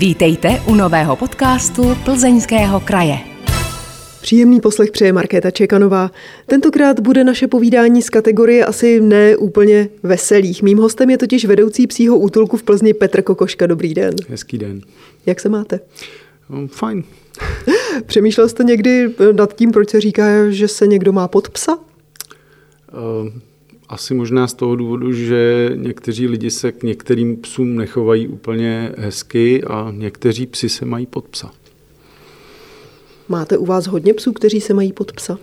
Vítejte u nového podcastu Plzeňského kraje. Příjemný poslech přeje Markéta Čekanová. Tentokrát bude naše povídání z kategorie asi ne úplně veselých. Mým hostem je totiž vedoucí psího útulku v Plzni Petr Kokoška. Dobrý den. Hezký den. Jak se máte? Um, fajn. Přemýšlel jste někdy nad tím, proč se říká, že se někdo má pod psa? Uh, asi možná z toho důvodu, že někteří lidi se k některým psům nechovají úplně hezky a někteří psi se mají pod psa. Máte u vás hodně psů, kteří se mají pod psa?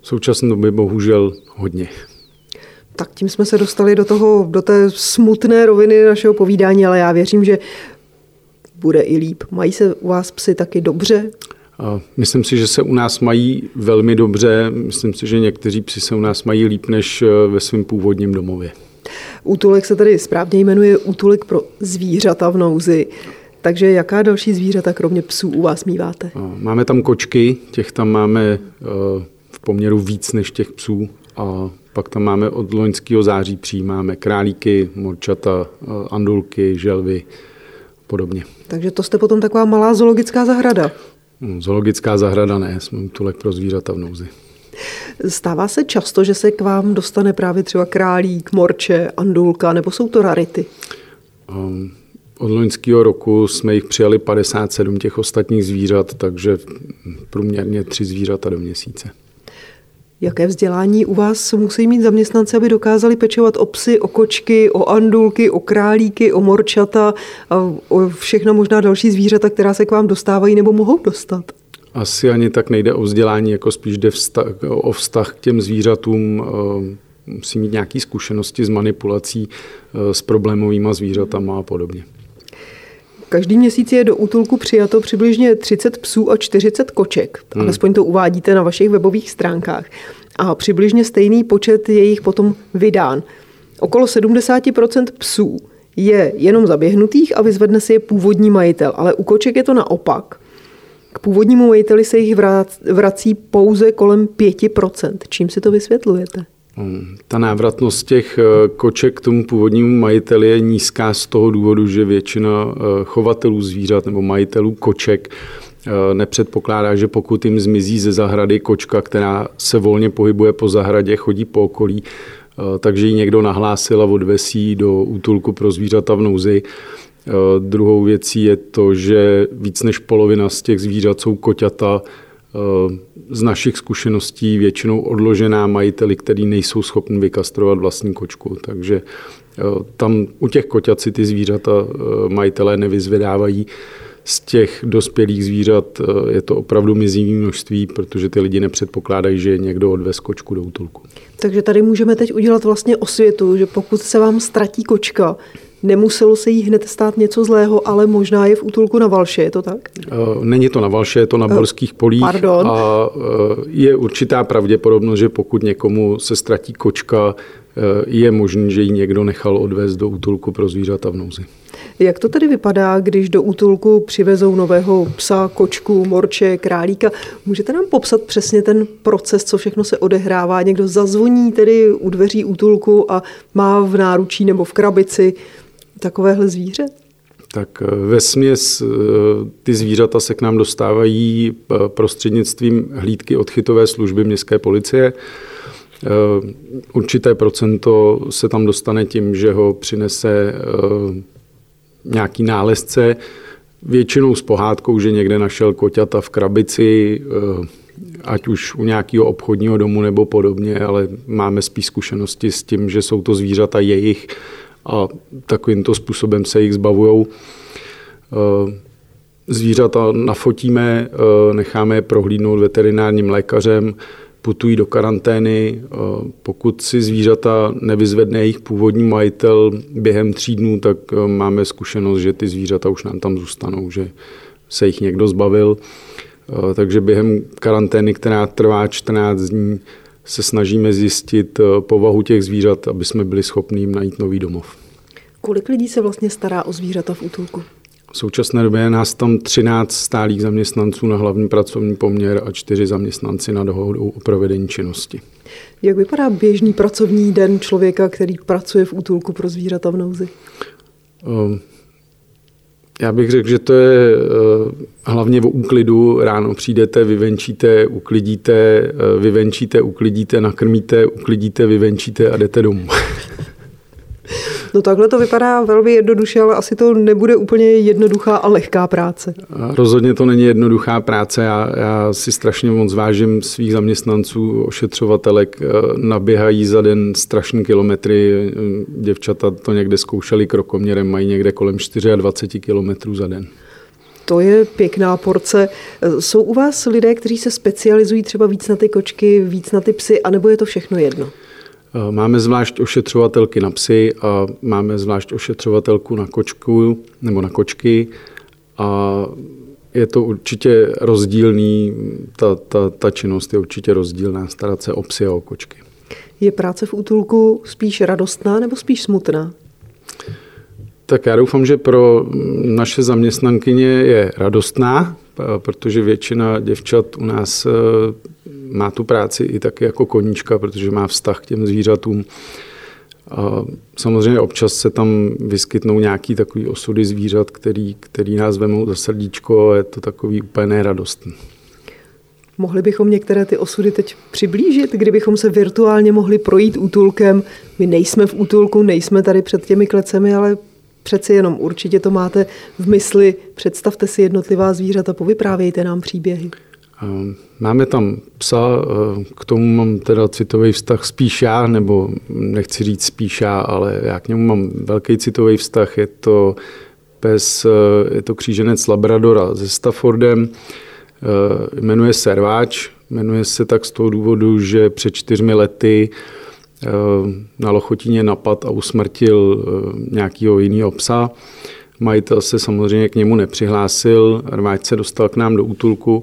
V současné době bohužel hodně. Tak tím jsme se dostali do, toho, do té smutné roviny našeho povídání, ale já věřím, že bude i líp. Mají se u vás psy taky dobře? Myslím si, že se u nás mají velmi dobře. Myslím si, že někteří psi se u nás mají líp než eh, ve svém původním domově. Útulek se tady správně jmenuje Útulek pro zvířata v nouzi. Takže jaká další zvířata kromě psů u vás míváte? Máme tam kočky, těch tam máme eh, v poměru víc než těch psů a pak tam máme od loňského září přijímáme králíky, morčata, eh, andulky, želvy podobně. Takže to jste potom taková malá zoologická zahrada. Hmm, zoologická zahrada ne, jsme útulek pro zvířata v nouzi. Stává se často, že se k vám dostane právě třeba králík, morče, andulka, nebo jsou to rarity? Um, od loňského roku jsme jich přijali 57 těch ostatních zvířat, takže průměrně tři zvířata do měsíce. Jaké vzdělání u vás musí mít zaměstnanci, aby dokázali pečovat o psy, o kočky, o andulky, o králíky, o morčata a o všechno možná další zvířata, která se k vám dostávají nebo mohou dostat? Asi ani tak nejde o vzdělání, jako spíš jde vztah, o vztah k těm zvířatům. Musí mít nějaké zkušenosti s manipulací eh, s problémovými zvířatama a podobně. Každý měsíc je do útulku přijato přibližně 30 psů a 40 koček. Hmm. Alespoň to uvádíte na vašich webových stránkách. A přibližně stejný počet je jich potom vydán. Okolo 70% psů je jenom zaběhnutých a vyzvedne si je původní majitel, ale u koček je to naopak. K původnímu majiteli se jich vrací pouze kolem 5%. Čím si to vysvětlujete? Hmm, ta návratnost těch eh, koček k tomu původnímu majiteli je nízká z toho důvodu, že většina eh, chovatelů zvířat nebo majitelů koček eh, nepředpokládá, že pokud jim zmizí ze zahrady kočka, která se volně pohybuje po zahradě, chodí po okolí, takže ji někdo nahlásil a odvesí do útulku pro zvířata v nouzi. Druhou věcí je to, že víc než polovina z těch zvířat jsou koťata, z našich zkušeností většinou odložená majiteli, který nejsou schopni vykastrovat vlastní kočku. Takže eh, tam u těch koťat si ty zvířata eh, majitelé nevyzvedávají. Z těch dospělých zvířat eh, je to opravdu mizivý množství, protože ty lidi nepředpokládají, že někdo odvez kočku do útulku. Takže tady můžeme teď udělat vlastně osvětu, že pokud se vám ztratí kočka, Nemuselo se jí hned stát něco zlého, ale možná je v útulku na Valše, je to tak? Eh, není to na Valše, je to na Borských polích. Pardon. A eh, je určitá pravděpodobnost, že pokud někomu se ztratí kočka, eh, je možný, že ji někdo nechal odvést do útulku pro zvířata v nouzi. Jak to tedy vypadá, když do útulku přivezou nového psa, kočku, morče, králíka? Můžete nám popsat přesně ten proces, co všechno se odehrává? Někdo zazvoní tedy u dveří útulku a má v náručí nebo v krabici takovéhle zvíře? Tak eh, ve směs eh, ty zvířata se k nám dostávají eh, prostřednictvím hlídky odchytové služby městské policie. Určité procento se tam dostane tím, že ho přinese nějaký nálezce, většinou s pohádkou, že někde našel koťata v krabici, ať už u nějakého obchodního domu nebo podobně, ale máme spíš zkušenosti s tím, že jsou to zvířata jejich, a takovýmto způsobem se jich zbavují. Eh, zvířata nafotíme, eh, necháme je prohlídnout veterinárním lékařem, putují do karantény. Eh, pokud si zvířata nevyzvedne jejich původní majitel během tří dnů, tak máme zkušenost, že ty zvířata už nám tam zůstanou, že se jich někdo zbavil. Takže během karantény, která trvá 14 dní, se snažíme zjistit eh, povahu těch zvířat, aby jsme byli schopni jim najít nový domov. Kolik lidí se vlastně stará o zvířata v útulku? V současné době je nás tam 13 stálých zaměstnanců na hlavní pracovní poměr a 4 zaměstnanci na dohodu o provedení činnosti. Jak vypadá běžný pracovní den člověka, který pracuje v útulku pro zvířata v nouzi? Ehm, Já bych řekl, že to je hlavně o úklidu. Ráno přijdete, vyvenčíte, uklidíte, vyvenčíte, uklidíte, nakrmíte, uklidíte, vyvenčíte a jdete domů. No takhle to vypadá velmi jednoduše, ale asi to nebude úplně jednoduchá a lehká práce. Rozhodně to není jednoduchá práce. Já, já si strašně moc vážím svých zaměstnanců, ošetřovatelek. Naběhají za den strašné kilometry. Děvčata to někde zkoušeli krokoměrem, mají někde kolem 24 kilometrů za den. To je pěkná porce. Jsou u vás lidé, kteří se specializují třeba víc na ty kočky, víc na ty psy, anebo je to všechno jedno? Eh, máme zvlášť ošetřovatelky na psy a máme zvlášť ošetřovatelku na kočku nebo na kočky a je to určitě rozdílný, ta, ta, ta činnost je určitě rozdílná, starat se o psy a o kočky. Je práce v útulku spíš radostná nebo spíš smutná? Tak já doufám, že pro naše zaměstnankyně je radostná, protože většina děvčat u nás eh, má tu práci i taky jako koníčka, protože má vztah k těm zvířatům. A samozřejmě občas se tam vyskytnou nějaký takový osudy zvířat, který, který nás vemou za srdíčko a je to takový úplně neradostný. Mohli bychom některé ty osudy teď přiblížit, kdybychom se virtuálně mohli projít útulkem. My nejsme v útulku, nejsme tady před těmi klecemi, ale přeci jenom určitě to máte v mysli. Představte si jednotlivá zvířata, povyprávějte nám příběhy. Máme tam psa, eh, k tomu mám teda citový vztah spíš já, nebo nechci říct spíš já, ale já k němu mám velký citový vztah. Je to pes, eh, je to kříženec Labradora se Staffordem, eh, jmenuje se Rváč, jmenuje se tak z toho důvodu, že před čtyřmi lety na Lochotíně napad a usmrtil nějakého jiného psa. Majitel se samozřejmě k němu nepřihlásil, Rváč se dostal k nám do útulku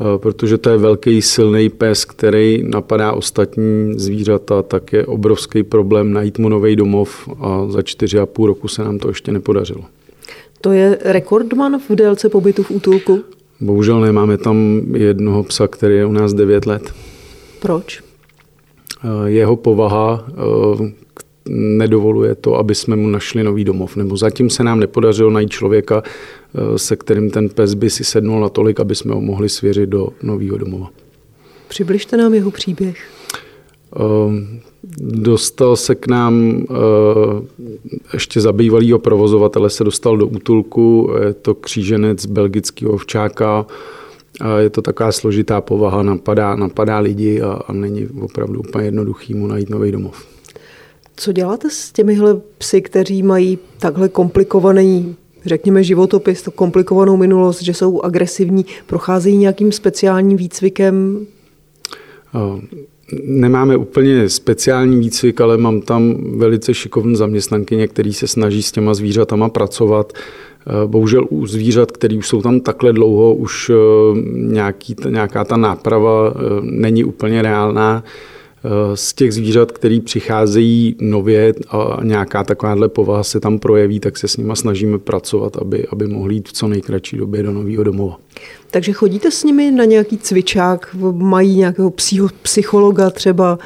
Eh, protože to je velký silný pes, který napadá ostatní zvířata, tak je obrovský problém najít mu nový domov a za čtyři a půl roku se nám to ještě nepodařilo. To je rekordman v délce pobytu v útulku? Bohužel nemáme tam jednoho psa, který je u nás 9 let. Proč? Eh, jeho povaha eh, nedovoluje to, aby jsme mu našli nový domov. Nebo zatím se nám nepodařilo najít člověka, Eh, se kterým ten pes by si sednul natolik, aby jsme ho mohli svěřit do nového domova. Přibližte nám jeho příběh. Eh, dostal se k nám ještě za bývalého provozovatele, se dostal do útulku, je to kříženec belgického ovčáka, je to taková složitá povaha, napadá, napadá lidi a, a není opravdu úplně jednoduchý mu najít nový domov. Co děláte s těmihle psy, kteří mají takhle komplikovaný řekněme, životopis, to komplikovanou minulost, že jsou agresivní, procházejí nějakým speciálním výcvikem? Nemáme úplně speciální výcvik, ale mám tam velice šikovné zaměstnankyně, který se snaží s těma zvířatama pracovat. Bohužel u zvířat, které už jsou tam takhle dlouho, už e, nějaký, nějaká ta náprava e, není úplně reálná z těch zvířat, které přicházejí nově a nějaká takováhle povaha se tam projeví, tak se s nimi snažíme pracovat, aby, aby mohli jít v co nejkratší době do nového domova. Takže chodíte s nimi na nějaký cvičák, mají nějakého psychologa třeba?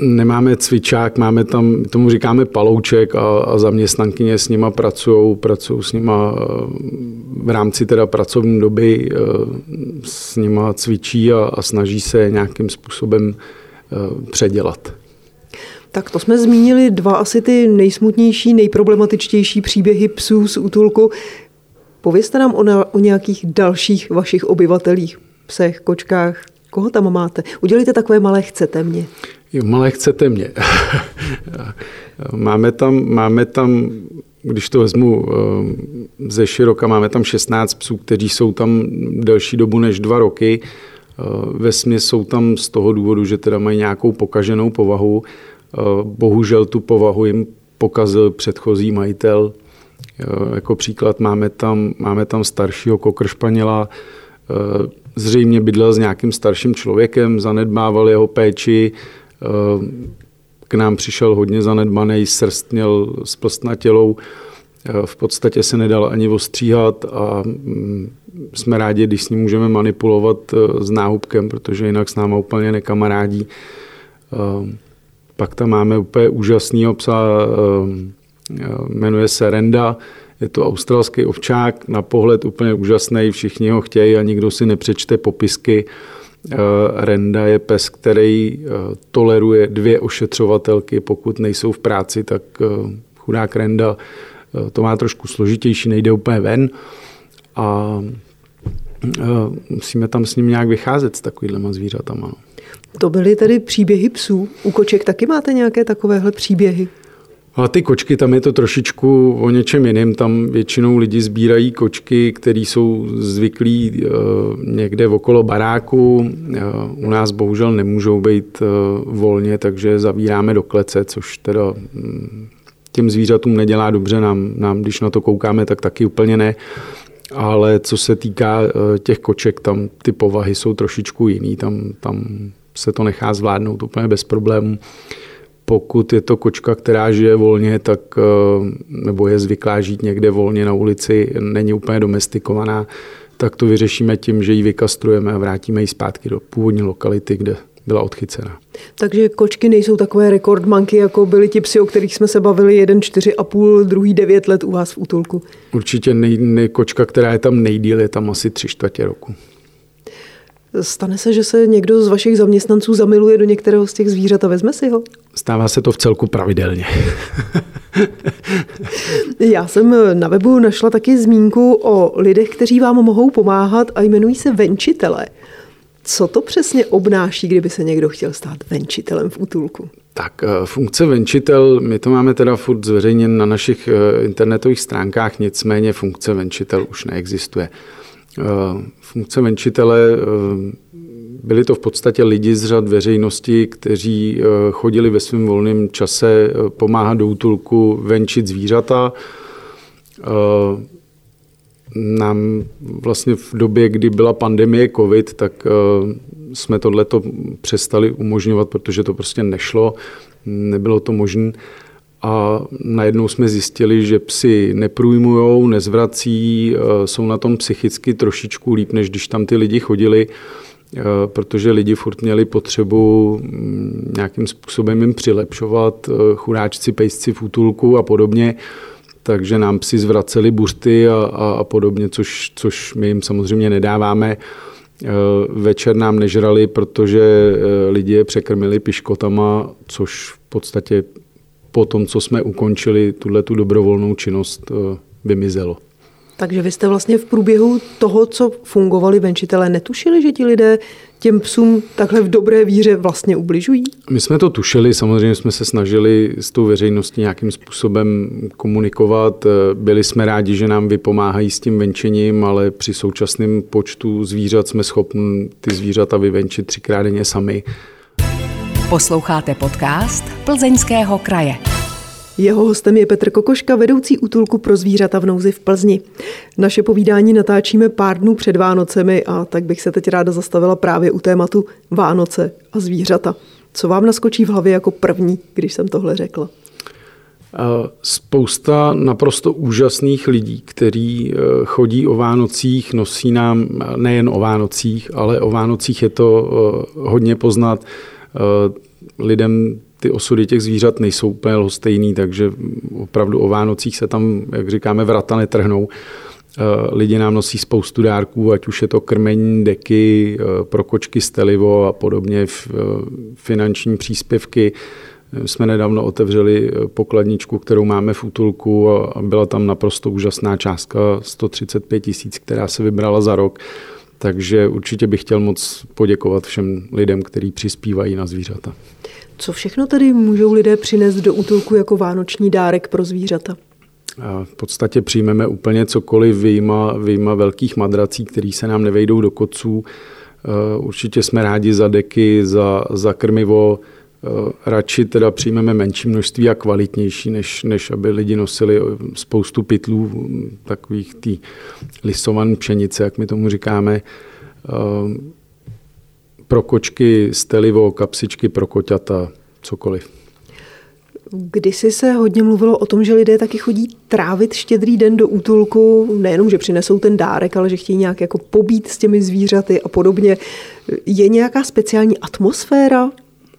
Nemáme cvičák, máme tam, tomu říkáme palouček a, a zaměstnankyně s nima pracují, pracují s nima eh, v rámci teda pracovní doby, eh, s nima cvičí a, a snaží se nějakým způsobem Eh, předělat. Tak to jsme zmínili dva asi ty nejsmutnější, nejproblematičtější příběhy psů z útulku. Povězte nám o, na, o nějakých dalších vašich obyvatelích, psech, kočkách. Koho tam máte? Udělejte takové malé chcete mě. Malé chcete mě. máme, tam, máme tam, když to vezmu eh, ze široka, máme tam 16 psů, kteří jsou tam delší dobu než dva roky. Eh, ve jsou tam z toho důvodu, že teda mají nějakou pokaženou povahu. Eh, bohužel tu povahu jim pokazil předchozí majitel. Jako příklad máme tam, máme tam staršího kokršpaněla, zřejmě bydlel s nějakým starším člověkem, zanedbával jeho péči, k nám přišel hodně zanedbaný, srst měl splstnatělou, v podstatě se nedal ani ostříhat a mm, jsme rádi, když s ním můžeme manipulovat eh, s náhubkem, protože jinak s náma úplně nekamarádí. Eh, pak tam máme úplně úžasný psa, eh, jmenuje se Renda, Je to australský ovčák, na pohled úplně úžasný, všichni ho chtějí a nikdo si nepřečte popisky. Eh, Renda je pes, který eh, toleruje dvě ošetřovatelky, pokud nejsou v práci, tak chudák Renda to má trošku složitější, nejde úplně ven a musíme tam s ním nějak vycházet s takovýhlema zvířatama. No. To byly tedy příběhy psů. U koček taky máte nějaké takovéhle příběhy? A ty kočky, tam je to trošičku o něčem jiném. Tam většinou lidi sbírají kočky, které jsou zvyklí uh, někde okolo baráku. Uh, u nás bohužel nemůžou být uh, volně, takže zavíráme do klece, což teda um, těm zvířatům nedělá dobře. Nám, nám, když na to koukáme, tak taky úplně ne. Ale co se týká těch koček, tam ty povahy jsou trošičku jiný. Tam, tam se to nechá zvládnout úplně bez problémů. Pokud je to kočka, která žije volně, tak, eh, nebo je zvyklá žít někde volně na ulici, není úplně domestikovaná, tak to vyřešíme tím, že ji vykastrujeme a vrátíme ji zpátky do původní lokality, kde byla odchycena. Takže kočky nejsou takové rekordmanky, jako byly ti psi, o kterých jsme se bavili, jeden čtyři a půl, druhý devět let u vás v útulku. Určitě nej, nej, kočka, která je tam nejdíl, je tam asi tři čtvrtě roku. Stane se, že se někdo z vašich zaměstnanců zamiluje do některého z těch zvířat a vezme si ho? Stává se to v celku pravidelně. Já jsem na webu našla taky zmínku o lidech, kteří vám mohou pomáhat a jmenují se venčitele. Co to přesně obnáší, kdyby se někdo chtěl stát venčitelem v útulku? Tak eh, funkce venčitel, my to máme teda furt zveřejněn na našich eh, internetových stránkách, nicméně funkce venčitel už neexistuje. Eh, funkce venčitele eh, byli to v podstatě lidi z řad veřejnosti, kteří eh, chodili ve svém volném čase pomáhat do útulku venčit zvířata. Nám vlastně v době, kdy byla pandemie COVID, tak jsme tohleto přestali umožňovat, protože to prostě nešlo, nebylo to možné a najednou jsme zjistili, že psi neprůjmujou, nezvrací, eh, jsou na tom psychicky trošičku líp, než když tam ty lidi chodili, eh, protože lidi furt měli potřebu mm, nějakým způsobem jim přilepšovat, eh, chudáčci, pejsci v útulku a podobně, takže nám psi zvraceli buřty a, a, a podobně, což, což my jim samozřejmě nedáváme. Večer nám nežrali, protože lidi je překrmili piškotama, což v podstatě po tom, co jsme ukončili tuhle tu dobrovolnou činnost, eh, vymizelo. Takže vy jste vlastně v průběhu toho, co fungovali venčitelé, netušili, že ti lidé těm psům takhle v dobré víře vlastně ubližují? My jsme to tušili, samozřejmě jsme se snažili s tou veřejností nějakým způsobem komunikovat. Eh, byli jsme rádi, že nám vypomáhají s tím venčením, ale při současném počtu zvířat jsme schopni ty zvířata vyvenčit třikrát denně sami. Posloucháte podcast Plzeňského kraje. Jeho hostem je Petr Kokoška, vedoucí útulku pro zvířata v nouzi v Plzni. Naše povídání natáčíme pár dnů před Vánocemi a tak bych se teď ráda zastavila právě u tématu Vánoce a zvířata. Co vám naskočí v hlavě jako první, když jsem tohle řekla? Spousta naprosto úžasných lidí, kteří eh, chodí o Vánocích, nosí nám nejen o Vánocích, ale o Vánocích je to eh, hodně poznat lidem ty osudy těch zvířat nejsou úplně lhostejný, takže opravdu o Vánocích se tam, jak říkáme, vrata netrhnou. Eh, lidi nám nosí spoustu dárků, ať už je to krmení, deky, eh, pro kočky stelivo a podobně, finanční příspěvky. Jsme nedávno otevřeli pokladničku, kterou máme v útulku a byla tam naprosto úžasná částka 135 tisíc, která se vybrala za rok. Takže určitě bych chtěl moc poděkovat všem lidem, kteří přispívají na zvířata. Co všechno tedy můžou lidé přinést do útulku jako vánoční dárek pro zvířata? V podstatě přijmeme úplně cokoliv vyjma, vyjma velkých madrací, které se nám nevejdou do koců. Určitě jsme rádi za deky, za, za krmivo, Eh, radši teda přijmeme menší množství a kvalitnější, než, než aby lidi nosili spoustu pytlů, takových tý lisované pšenice, jak my tomu říkáme. Eh, pro kočky stelivo, kapsičky pro koťata, cokoliv. Kdysi se hodně mluvilo o tom, že lidé taky chodí trávit štědrý den do útulku, nejenom, že přinesou ten dárek, ale že chtějí nějak jako pobít s těmi zvířaty a podobně. Je nějaká speciální atmosféra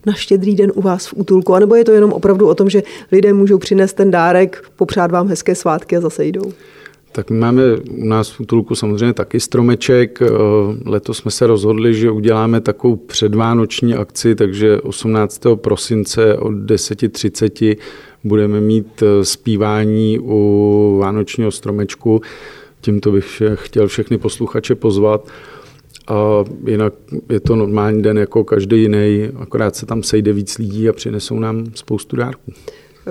na štědrý den u vás v útulku? A nebo je to jenom opravdu o tom, že lidé můžou přinést ten dárek, popřát vám hezké svátky a zase jdou? Tak my máme u nás v útulku samozřejmě taky stromeček. Eh, letos jsme se rozhodli, že uděláme takovou předvánoční akci, takže 18. prosince od 10.30 budeme mít eh, zpívání u vánočního stromečku. Tímto bych chtěl všechny posluchače pozvat. A jinak je to normální den jako každý jiný, akorát se tam sejde víc lidí a přinesou nám spoustu dárků.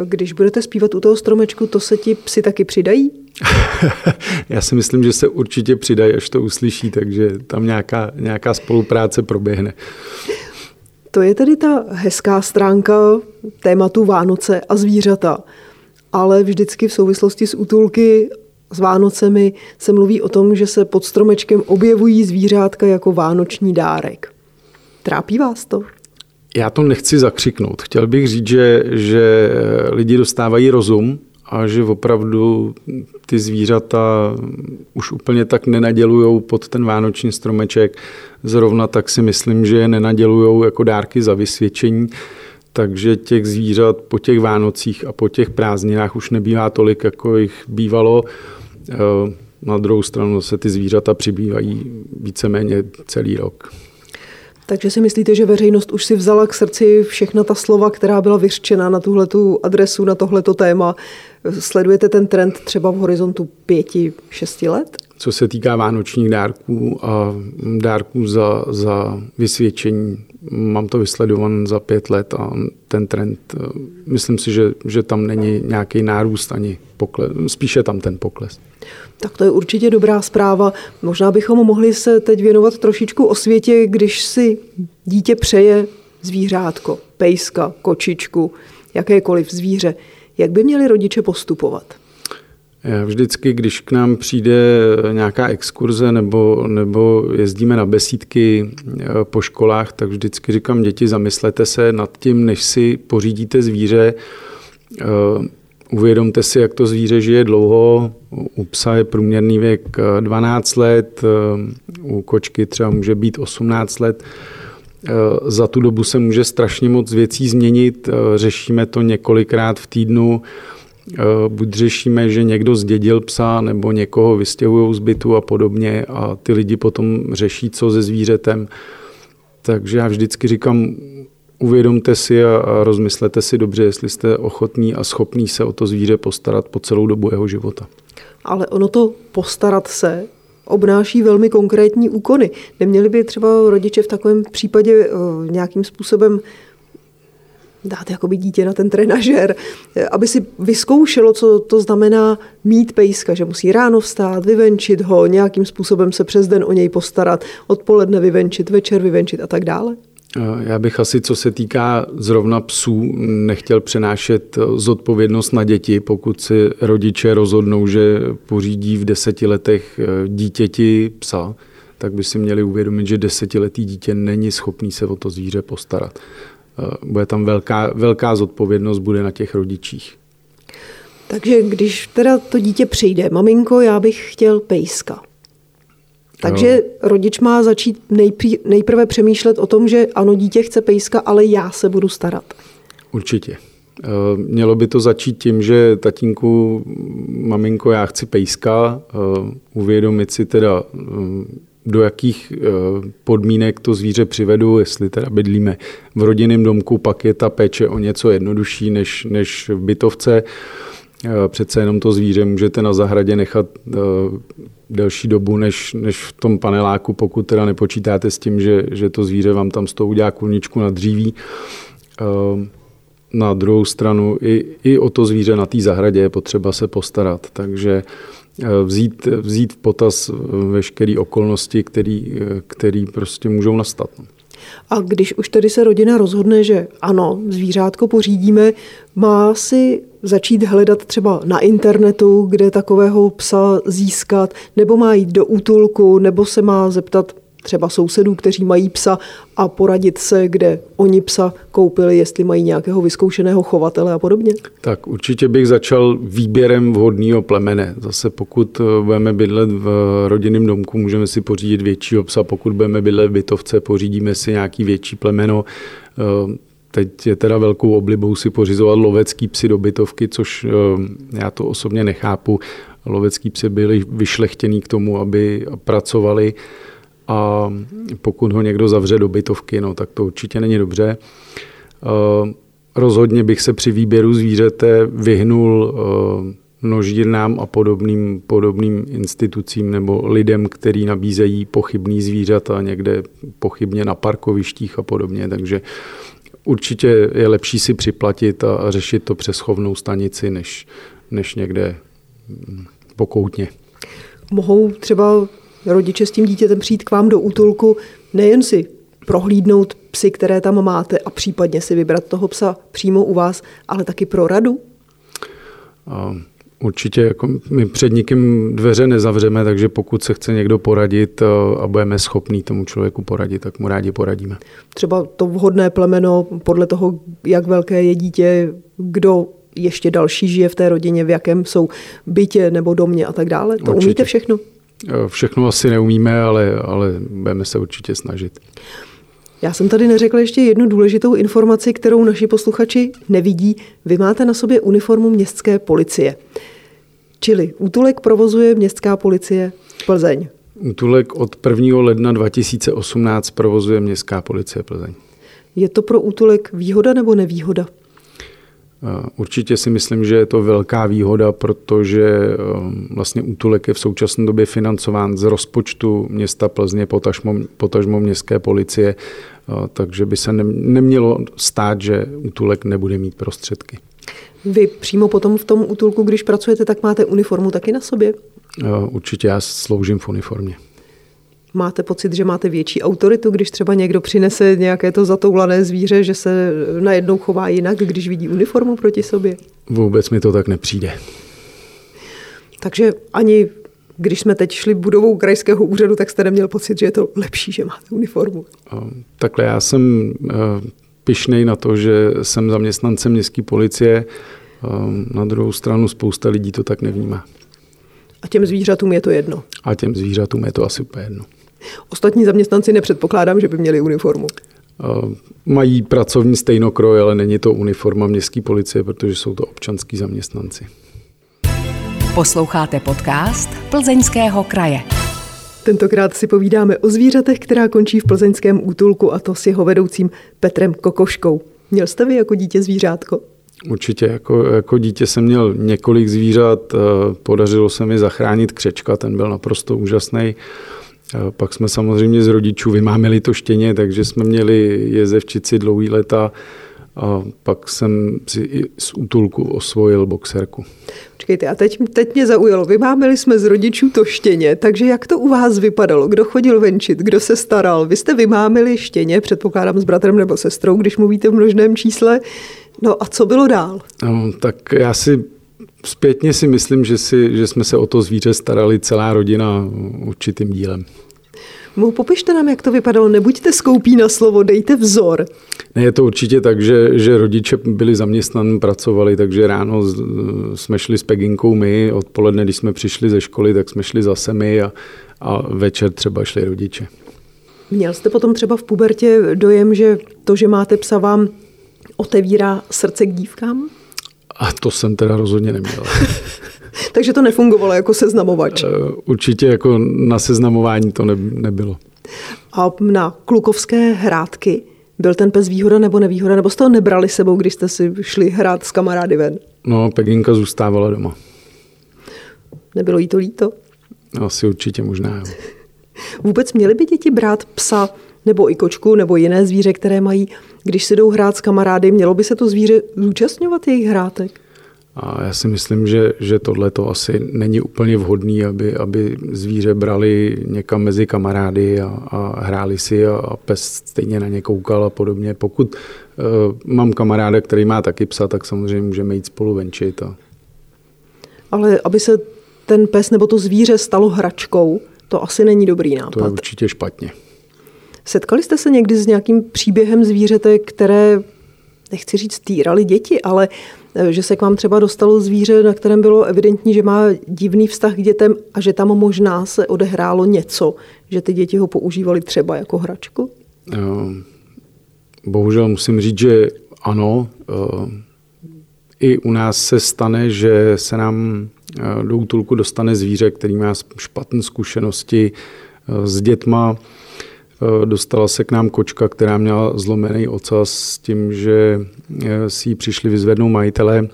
Když budete zpívat u toho stromečku, to se ti psi taky přidají? Já si myslím, že se určitě přidají, až to uslyší, takže tam nějaká, nějaká spolupráce proběhne. To je tedy ta hezká stránka tématu Vánoce a zvířata. Ale vždycky v souvislosti s útulky s Vánocemi se mluví o tom, že se pod stromečkem objevují zvířátka jako vánoční dárek. Trápí vás to? Já to nechci zakřiknout. Chtěl bych říct, že, že lidi dostávají rozum a že opravdu ty zvířata už úplně tak nenadělují pod ten vánoční stromeček. Zrovna tak si myslím, že je nenadělují jako dárky za vysvědčení. Takže těch zvířat po těch Vánocích a po těch prázdninách už nebývá tolik, jako jich bývalo. Eh, na druhou stranu se ty zvířata přibývají víceméně celý rok. Takže si myslíte, že veřejnost už si vzala k srdci všechna ta slova, která byla vyřčena na tuhletu adresu, na tohleto téma? Sledujete ten trend třeba v horizontu pěti, šesti let? Co se týká vánočních dárků a dárků za, za vysvědčení, mám to vysledovan za pět let a ten trend, eh, myslím si, že, že tam není nějaký nárůst ani pokles, spíše tam ten pokles. Tak to je určitě dobrá zpráva. Možná bychom mohli se teď věnovat trošičku o světě, když si dítě přeje zvířátko, pejska, kočičku, jakékoliv zvíře. Jak by měli rodiče postupovat? Vždycky, když k nám přijde nějaká exkurze nebo, nebo jezdíme na besídky eh, po školách, tak vždycky říkám děti, zamyslete se nad tím, než si pořídíte zvíře, eh, Uvědomte si, jak to zvíře žije dlouho. U psa je průměrný věk 12 eh, let, u kočky třeba může být 18 let. Za tu dobu se může strašně moc věcí změnit. Řešíme to několikrát v týdnu. Buď řešíme, že někdo zdědil psa, nebo někoho vystěhují z bytu a podobně a ty lidi potom řeší, co se zvířetem. Takže já vždycky říkám, uvědomte si a rozmyslete si dobře, jestli jste ochotní a schopní se o to zvíře postarat po celou dobu jeho života. Ale ono to postarat se obnáší velmi konkrétní úkony. Neměli by třeba rodiče v takovém případě eh, nějakým způsobem dát jakoby dítě na ten trenažer, aby si vyzkoušelo, co to znamená mít pejska, že musí ráno vstát, vyvenčit ho, nějakým způsobem se přes den o něj postarat, odpoledne vyvenčit, večer vyvenčit a tak dále? Já bych asi, co se týká zrovna psů, nechtěl přenášet zodpovědnost na děti, pokud si rodiče rozhodnou, že pořídí v deseti letech eh, dítěti psa, tak by si měli uvědomit, že desetiletý dítě není schopný se o to zvíře postarat. Eh, bude tam velká, velká zodpovědnost, bude na těch rodičích. Takže když teda to dítě přijde, maminko, já bych chtěl pejska. Takže rodič má začít nejprý, nejprve přemýšlet o tom, že ano, dítě chce pejska, ale já se budu starat. Určitě. Eh, mělo by to začít tím, že tatínku, maminko, já chci pejska, eh, uvědomit si teda, do jakých podmínek to zvíře přivedu, jestli teda bydlíme v rodinném domku, pak je ta péče o něco jednodušší než, než v bytovce. Přece jenom to zvíře můžete na zahradě nechat delší dobu než, než v tom paneláku, pokud teda nepočítáte s tím, že, že to zvíře vám tam z toho udělá kůlničku na dříví. Na druhou stranu i, i o to zvíře na té zahradě je potřeba se postarat. Takže eh, vzít, vzít v potaz veškeré okolnosti, které prostě můžou nastat. A když už tedy se rodina rozhodne, že ano, zvířátko pořídíme, má si začít hledat třeba na internetu, kde takového psa získat, nebo má jít do útulku, nebo se má zeptat třeba sousedů, kteří mají psa a poradit se, kde oni psa koupili, jestli mají nějakého vyzkoušeného chovatele a podobně? Tak určitě bych začal výběrem vhodného plemene. Zase pokud eh, budeme bydlet v rodinném domku, můžeme si pořídit většího psa, pokud budeme bydlet v bytovce, pořídíme si nějaký větší plemeno. Eh, teď je teda velkou oblibou si pořizovat lovecký psy do bytovky, což já to osobně nechápu. Lovecký psy byli vyšlechtěný k tomu, aby pracovali a pokud ho někdo zavře do bytovky, no, tak to určitě není dobře. Rozhodně bych se při výběru zvířete vyhnul množírnám a podobným, podobným institucím nebo lidem, kteří nabízejí pochybný zvířata někde pochybně na parkovištích a podobně. Takže určitě je lepší si připlatit a, a řešit to přes chovnou stanici, než, než někde pokoutně. Mohou třeba rodiče s tím dítětem přijít k vám do útulku, nejen si prohlídnout psy, které tam máte a případně si vybrat toho psa přímo u vás, ale taky pro radu? Určitě jako my před nikým dveře nezavřeme, takže pokud se chce někdo poradit a budeme schopní tomu člověku poradit, tak mu rádi poradíme. Třeba to vhodné plemeno podle toho, jak velké je dítě, kdo ještě další žije v té rodině, v jakém jsou bytě nebo domě a tak dále. To určitě. umíte všechno? Všechno asi neumíme, ale, ale budeme se určitě snažit. Já jsem tady neřekla ještě jednu důležitou informaci, kterou naši posluchači nevidí. Vy máte na sobě uniformu městské policie. Čili útulek provozuje městská policie Plzeň. Útulek od 1. ledna 2018 provozuje městská policie Plzeň. Je to pro útulek výhoda nebo nevýhoda? Určitě si myslím, že je to velká výhoda, protože vlastně útulek je v současné době financován z rozpočtu města Plzně, potažmo, potažmo městské policie, takže by se nemělo stát, že útulek nebude mít prostředky. Vy přímo potom v tom útulku, když pracujete, tak máte uniformu taky na sobě? Určitě já sloužím v uniformě. Máte pocit, že máte větší autoritu, když třeba někdo přinese nějaké to zatoulané zvíře, že se najednou chová jinak, když vidí uniformu proti sobě? Vůbec mi to tak nepřijde. Takže ani když jsme teď šli budovou krajského úřadu, tak jste neměl pocit, že je to lepší, že máte uniformu? Takhle já jsem pišnej na to, že jsem zaměstnancem městské policie. Na druhou stranu spousta lidí to tak nevnímá. A těm zvířatům je to jedno? A těm zvířatům je to asi úplně jedno. Ostatní zaměstnanci nepředpokládám, že by měli uniformu. Mají pracovní stejnokroj, ale není to uniforma městské policie, protože jsou to občanský zaměstnanci. Posloucháte podcast Plzeňského kraje. Tentokrát si povídáme o zvířatech, která končí v plzeňském útulku a to s jeho vedoucím Petrem Kokoškou. Měl jste vy jako dítě zvířátko? Určitě, jako, jako dítě jsem měl několik zvířat, eh, podařilo se mi zachránit křečka, ten byl naprosto úžasný. Pak jsme samozřejmě z rodičů vymámili to štěně, takže jsme měli jezevčici dlouhý leta a pak jsem si i z útulku osvojil boxerku. Počkejte, a teď, teď mě zaujalo. Vymámili jsme z rodičů to štěně, takže jak to u vás vypadalo? Kdo chodil venčit, kdo se staral? Vy jste vymámili štěně, předpokládám s bratrem nebo sestrou, když mluvíte v množném čísle. No a co bylo dál? No, tak já si zpětně si myslím, že, si, že jsme se o to zvíře starali celá rodina určitým dílem. Mu popište nám, jak to vypadalo. Nebuďte skoupí na slovo, dejte vzor. Ne, je to určitě tak, že, že rodiče byli zaměstnaní, pracovali, takže ráno jsme šli s Peginkou my, odpoledne, když jsme přišli ze školy, tak jsme šli zase my a, a večer třeba šli rodiče. Měl jste potom třeba v pubertě dojem, že to, že máte psa, vám otevírá srdce k dívkám? A to jsem teda rozhodně neměl. Takže to nefungovalo jako seznamovač? Eh, určitě jako na seznamování to ne, nebylo. A na klukovské hrádky byl ten pes výhoda nebo nevýhoda, nebo jste ho nebrali sebou, když jste si šli hrát s kamarády ven? No, Peginka zůstávala doma. Nebylo jí to líto? Asi určitě možná, jo. Vůbec měly by děti brát psa nebo i kočku nebo jiné zvíře, které mají, když si jdou hrát s kamarády, mělo by se to zvíře zúčastňovat jejich hrátek? A já si myslím, že, že tohle to asi není úplně vhodné, aby, aby zvíře brali někam mezi kamarády a, a hráli si a, a pes stejně na ně koukal a podobně. Pokud uh, mám kamaráda, který má taky psa, tak samozřejmě můžeme jít spolu venčit. A... Ale aby se ten pes nebo to zvíře stalo hračkou, to asi není dobrý nápad. To je určitě špatně. Setkali jste se někdy s nějakým příběhem zvířete, které, nechci říct, týrali děti, ale Eh, že se k vám třeba dostalo zvíře, na kterém bylo evidentní, že má divný vztah k dětem a že tam možná se odehrálo něco, že ty děti ho používali třeba jako hračku? Bohužel musím říct, že ano, i u nás se stane, že se nám do útulku dostane zvíře, který má špatné zkušenosti s dětma. Dostala se k nám kočka, která měla zlomený ocas s tím, že si ji přišli vyzvednout majitelé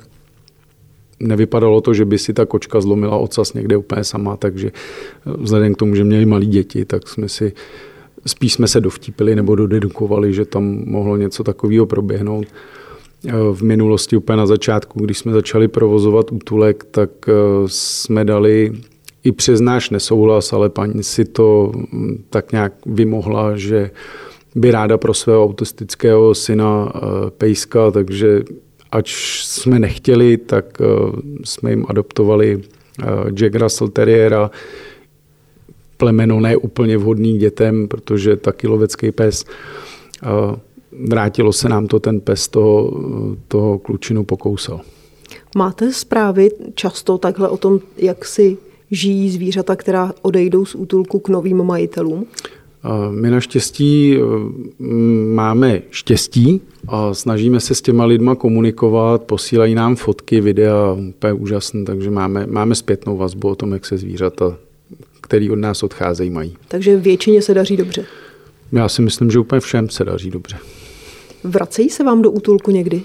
nevypadalo to, že by si ta kočka zlomila ocas někde úplně sama, takže eh, vzhledem k tomu, že měli malí děti, tak jsme si spíš jsme se dovtípili nebo dodedukovali, že tam mohlo něco takového proběhnout. Eh, v minulosti úplně na začátku, když jsme začali provozovat útulek, tak eh, jsme dali i přes náš nesouhlas, ale paní si to hm, tak nějak vymohla, že by ráda pro svého autistického syna pejska, takže ač jsme nechtěli, tak eh, jsme jim adoptovali eh, Jack Russell Terriera, plemeno ne úplně vhodný dětem, protože taky lovecký pes. Vrátilo se nám to, ten pes toho, toho klučinu pokousal. Máte zprávy často takhle o tom, jak si žijí zvířata, která odejdou z útulku k novým majitelům? My naštěstí eh, máme štěstí a snažíme se s těma lidma komunikovat, posílají nám fotky, videa, úplně úžasné, takže máme, máme zpětnou vazbu o tom, jak se zvířata, který od nás odcházejí, mají. Takže většině se daří dobře? Já si myslím, že úplně všem se daří dobře. Vracejí se vám do útulku někdy?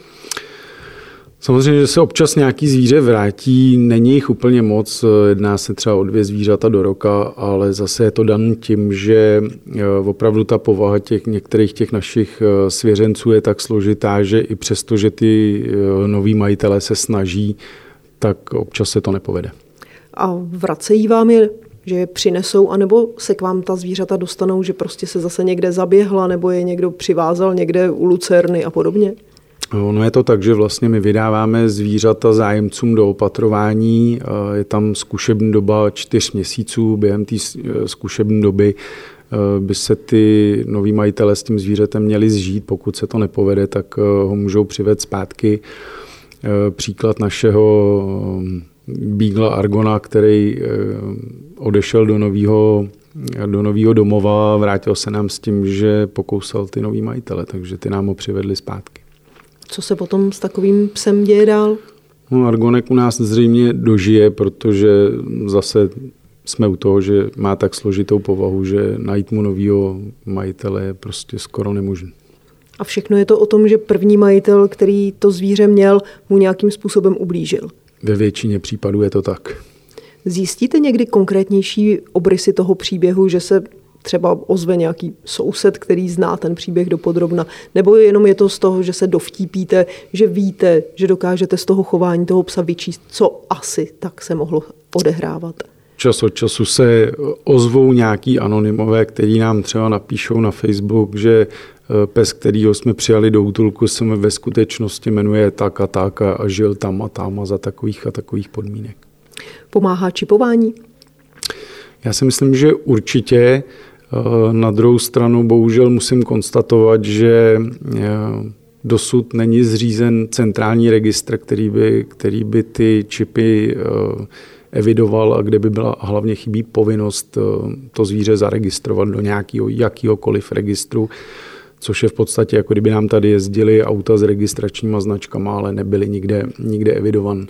Samozřejmě, že se občas nějaký zvíře vrátí, není jich úplně moc, jedná se třeba o dvě zvířata do roka, ale zase je to dan tím, že eh, opravdu ta povaha těch některých těch našich eh, svěřenců je tak složitá, že i přesto, že ty eh, noví majitelé se snaží, tak občas se to nepovede. A vracejí vám je že je přinesou, anebo se k vám ta zvířata dostanou, že prostě se zase někde zaběhla, nebo je někdo přivázal někde u lucerny a podobně? Ono je to tak, že vlastně my vydáváme zvířata zájemcům do opatrování. Je tam zkušební doba čtyř měsíců. Během té zkušební doby e, by se ty noví majitele s tím zvířetem měli zžít. Pokud se to nepovede, tak e, ho můžou přivést zpátky. Příklad našeho Beagle Argona, který odešel do nového do nového domova, vrátil se nám s tím, že pokousal ty nový majitele, takže ty nám ho přivedli zpátky. Co se potom s takovým psem děje dál? No, Argonek u nás zřejmě dožije, protože zase jsme u toho, že má tak složitou povahu, že najít mu nového majitele je prostě skoro nemožné. A všechno je to o tom, že první majitel, který to zvíře měl, mu nějakým způsobem ublížil. Ve většině případů je to tak. Zjistíte někdy konkrétnější obrysy toho příběhu, že se třeba ozve nějaký soused, který zná ten příběh dopodrobna, nebo jenom je to z toho, že se dovtípíte, že víte, že dokážete z toho chování toho psa vyčíst, co asi tak se mohlo odehrávat. Čas od času se ozvou nějaký anonymové, který nám třeba napíšou na Facebook, že eh, pes, kterýho jsme přijali do útulku, se ve skutečnosti jmenuje tak a tak a žil tam a tam a za takových a takových podmínek. Pomáhá čipování? Já si myslím, že určitě na druhou stranu bohužel musím konstatovat, že eh, dosud není zřízen centrální registr, který by, který by ty čipy eh, evidoval a kde by byla hlavně chybí povinnost to zvíře zaregistrovat do nějakého jakýhokoliv registru, což je v podstatě jako kdyby nám tady jezdili auta s registračníma značkama, ale nebyly nikde, nikde evidovan.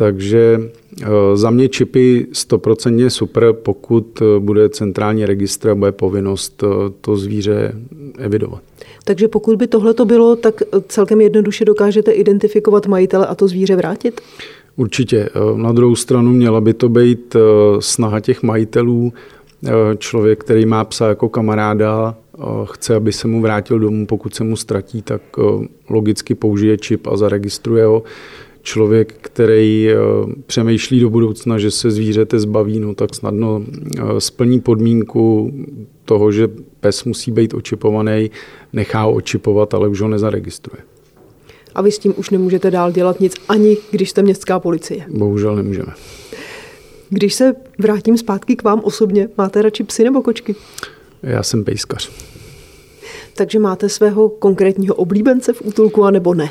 Takže eh, za mě čipy 100% super, pokud eh, bude centrální registr a bude povinnost eh, to zvíře evidovat. Takže pokud by tohle to bylo, tak celkem jednoduše dokážete identifikovat majitele a to zvíře vrátit? Určitě. Na druhou stranu měla by to být snaha těch majitelů. Člověk, který má psa jako kamaráda, chce, aby se mu vrátil domů, pokud se mu ztratí, tak logicky použije čip a zaregistruje ho člověk, který eh, přemýšlí do budoucna, že se zvířete zbaví, no tak snadno eh, splní podmínku toho, že pes musí být očipovaný, nechá ho očipovat, ale už ho nezaregistruje. A vy s tím už nemůžete dál dělat nic, ani když jste městská policie. Bohužel nemůžeme. Když se vrátím zpátky k vám osobně, máte radši psy nebo kočky? Já jsem pejskař. Takže máte svého konkrétního oblíbence v útulku, anebo ne?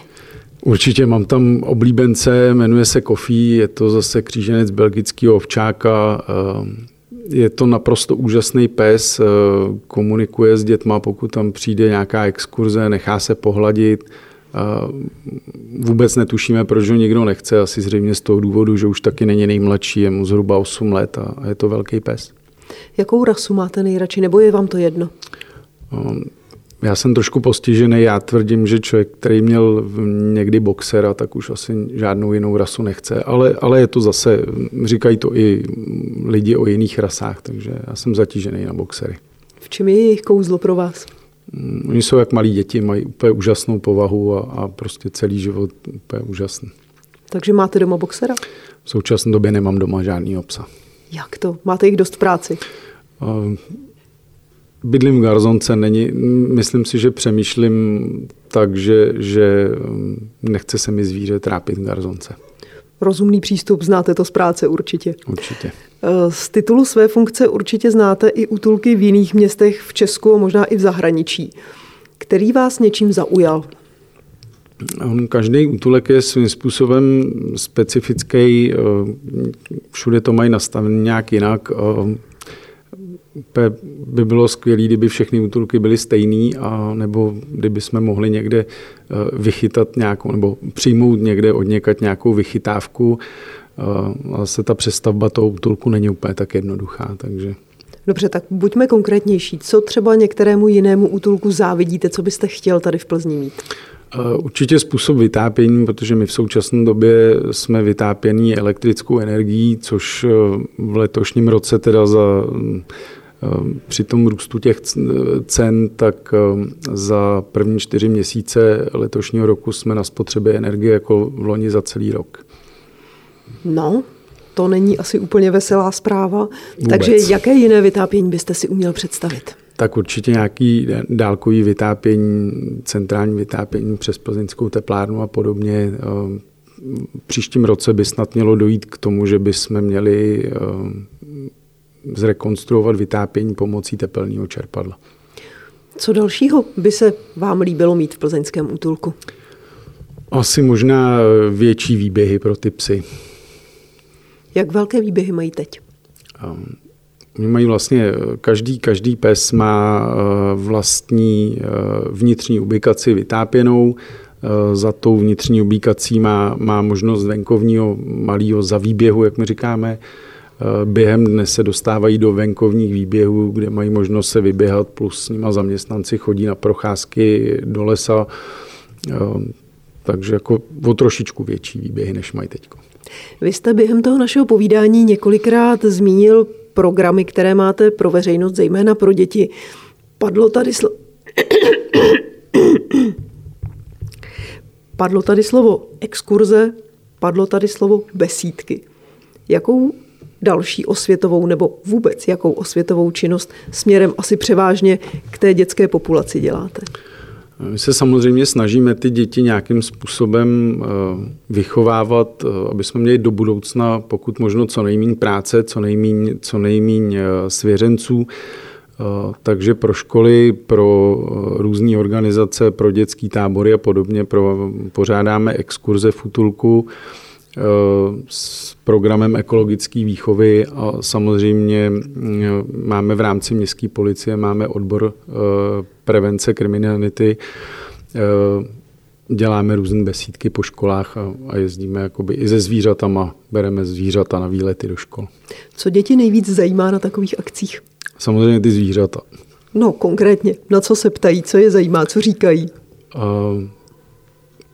Určitě mám tam oblíbence, jmenuje se Kofí, je to zase kříženec belgického ovčáka. Eh, je to naprosto úžasný pes, eh, komunikuje s dětma, pokud tam přijde nějaká exkurze, nechá se pohladit, vůbec netušíme, proč ho nikdo nechce, asi zřejmě z toho důvodu, že už taky není nejmladší, je mu zhruba 8 let a je to velký pes. Jakou rasu máte nejradši, nebo je vám to jedno? Já jsem trošku postižený, já tvrdím, že člověk, který měl někdy boxera, tak už asi žádnou jinou rasu nechce, ale, ale je to zase, říkají to i lidi o jiných rasách, takže já jsem zatížený na boxery. V čem je jejich kouzlo pro vás? Mm, oni jsou jak malí děti, mají úplně úžasnou povahu a, a prostě celý život úplně úžasný. Takže máte doma boxera? V současné době nemám doma žádný psa. Jak to? Máte jich dost v práci? Uh, bydlím v Garzonce, není, myslím si, že přemýšlím tak, že, že mm, nechce se mi zvíře trápit v Garzonce. Rozumný přístup, znáte to z práce určitě. Určitě. Eh, z titulu své funkce určitě znáte i útulky v jiných městech v Česku a možná i v zahraničí. Který vás něčím zaujal? Každý útulek je svým způsobem specifický, eh, všude to mají nastavené nějak jinak. Eh, by bylo skvělé, kdyby všechny útulky byly stejný, a nebo kdyby jsme mohli někde vychytat nějakou, nebo přijmout někde od někat nějakou vychytávku, Zase ta přestavba toho útulku není úplně tak jednoduchá, takže... Dobře, tak buďme konkrétnější. Co třeba některému jinému útulku závidíte, co byste chtěl tady v Plzni mít? Určitě způsob vytápění, protože my v současné době jsme vytápění elektrickou energií, což v letošním roce teda za při tom růstu těch cen, tak e, za první čtyři měsíce letošního roku jsme na spotřebě energie jako v loni za celý rok. No, to není asi úplně veselá zpráva. Vůbec. Takže jaké jiné vytápění byste si uměl představit? Tak určitě nějaký dálkový vytápění, centrální vytápění přes plzeňskou teplárnu a podobně. V příštím roce by snad mělo dojít k tomu, že bychom měli ehm, zrekonstruovat vytápění pomocí tepelného čerpadla. Co dalšího by se vám líbilo mít v plzeňském útulku? Asi možná větší výběhy pro ty psy. Jak velké výběhy mají teď? Oni mají vlastně, každý, každý pes má eh, vlastní eh, vnitřní ubikaci vytápěnou, eh, za tou vnitřní ubikací má, má možnost venkovního malého zavýběhu, jak my říkáme. Během dne se dostávají do venkovních výběhů, kde mají možnost se vyběhat, plus s nima zaměstnanci chodí na procházky do lesa. Takže jako o trošičku větší výběhy, než mají teď. Vy jste během toho našeho povídání několikrát zmínil programy, které máte pro veřejnost, zejména pro děti. Padlo tady slo... Padlo tady slovo exkurze, padlo tady slovo besídky. Jakou další osvětovou nebo vůbec jakou osvětovou činnost směrem asi převážně k té dětské populaci děláte? My se samozřejmě snažíme ty děti nějakým způsobem eh, vychovávat, eh, aby jsme měli do budoucna pokud možno co nejméně práce, co nejméně co nejmíň eh, svěřenců. Takže pro školy, pro různé organizace, pro dětský tábory a podobně pro, pořádáme exkurze v Utulku s programem ekologické výchovy a samozřejmě máme v rámci městské policie máme odbor prevence kriminality. Eh, děláme různé besídky po školách a, a jezdíme jakoby i se zvířatama, bereme zvířata na výlety do škol. Co děti nejvíc zajímá na takových akcích? Samozřejmě ty zvířata. No, konkrétně, na co se ptají, co je zajímá, co říkají? Uh,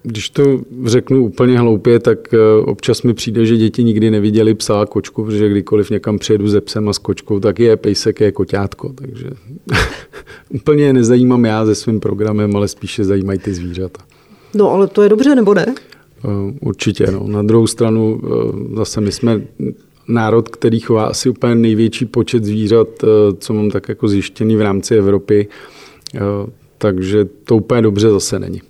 když to řeknu úplně hloupě, tak eh, občas mi přijde, že děti nikdy neviděli psa a kočku, protože kdykoliv někam přijedu ze psem a s kočkou, tak je pejsek, je koťátko. Takže úplně je nezajímám já se svým programem, ale spíše zajímají ty zvířata. No, ale to je dobře, nebo ne? Eh, určitě, no. Na druhou stranu eh, zase my jsme národ, který chová asi úplně největší počet zvířat, co mám tak jako zjištěný v rámci Evropy, takže to úplně dobře zase není.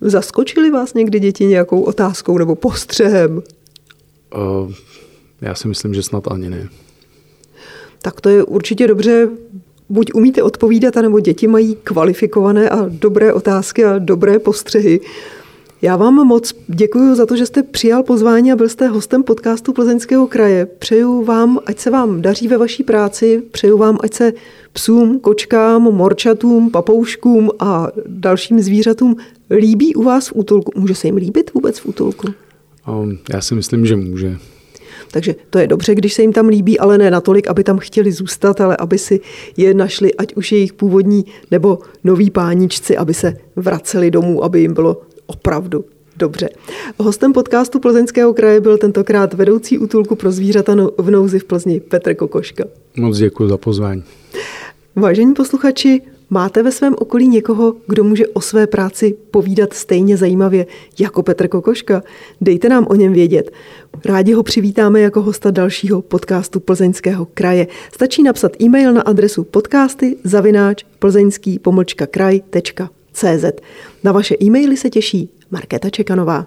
Zaskočili vás někdy děti nějakou otázkou nebo postřehem? Uh, já si myslím, že snad ani ne. Tak to je určitě dobře. Buď umíte odpovídat, anebo děti mají kvalifikované a dobré otázky a dobré postřehy. Já vám moc děkuji za to, že jste přijal pozvání a byl jste hostem podcastu Plzeňského kraje. Přeju vám, ať se vám daří ve vaší práci, přeju vám, ať se psům, kočkám, morčatům, papouškům a dalším zvířatům líbí u vás v útulku. Může se jim líbit vůbec v útulku? Já si myslím, že může. Takže to je dobře, když se jim tam líbí, ale ne natolik, aby tam chtěli zůstat, ale aby si je našli, ať už jejich původní nebo noví páničci, aby se vraceli domů, aby jim bylo opravdu dobře. Hostem podcastu Plzeňského kraje byl tentokrát vedoucí útulku pro zvířata no- v nouzi v Plzni Petr Kokoška. Moc děkuji za pozvání. Vážení posluchači, máte ve svém okolí někoho, kdo může o své práci povídat stejně zajímavě jako Petr Kokoška? Dejte nám o něm vědět. Rádi ho přivítáme jako hosta dalšího podcastu Plzeňského kraje. Stačí napsat e-mail na adresu podcasty zavináč plzeňský pomlčka kraj.cz. Na vaše e-maily se těší Markéta Čekanová.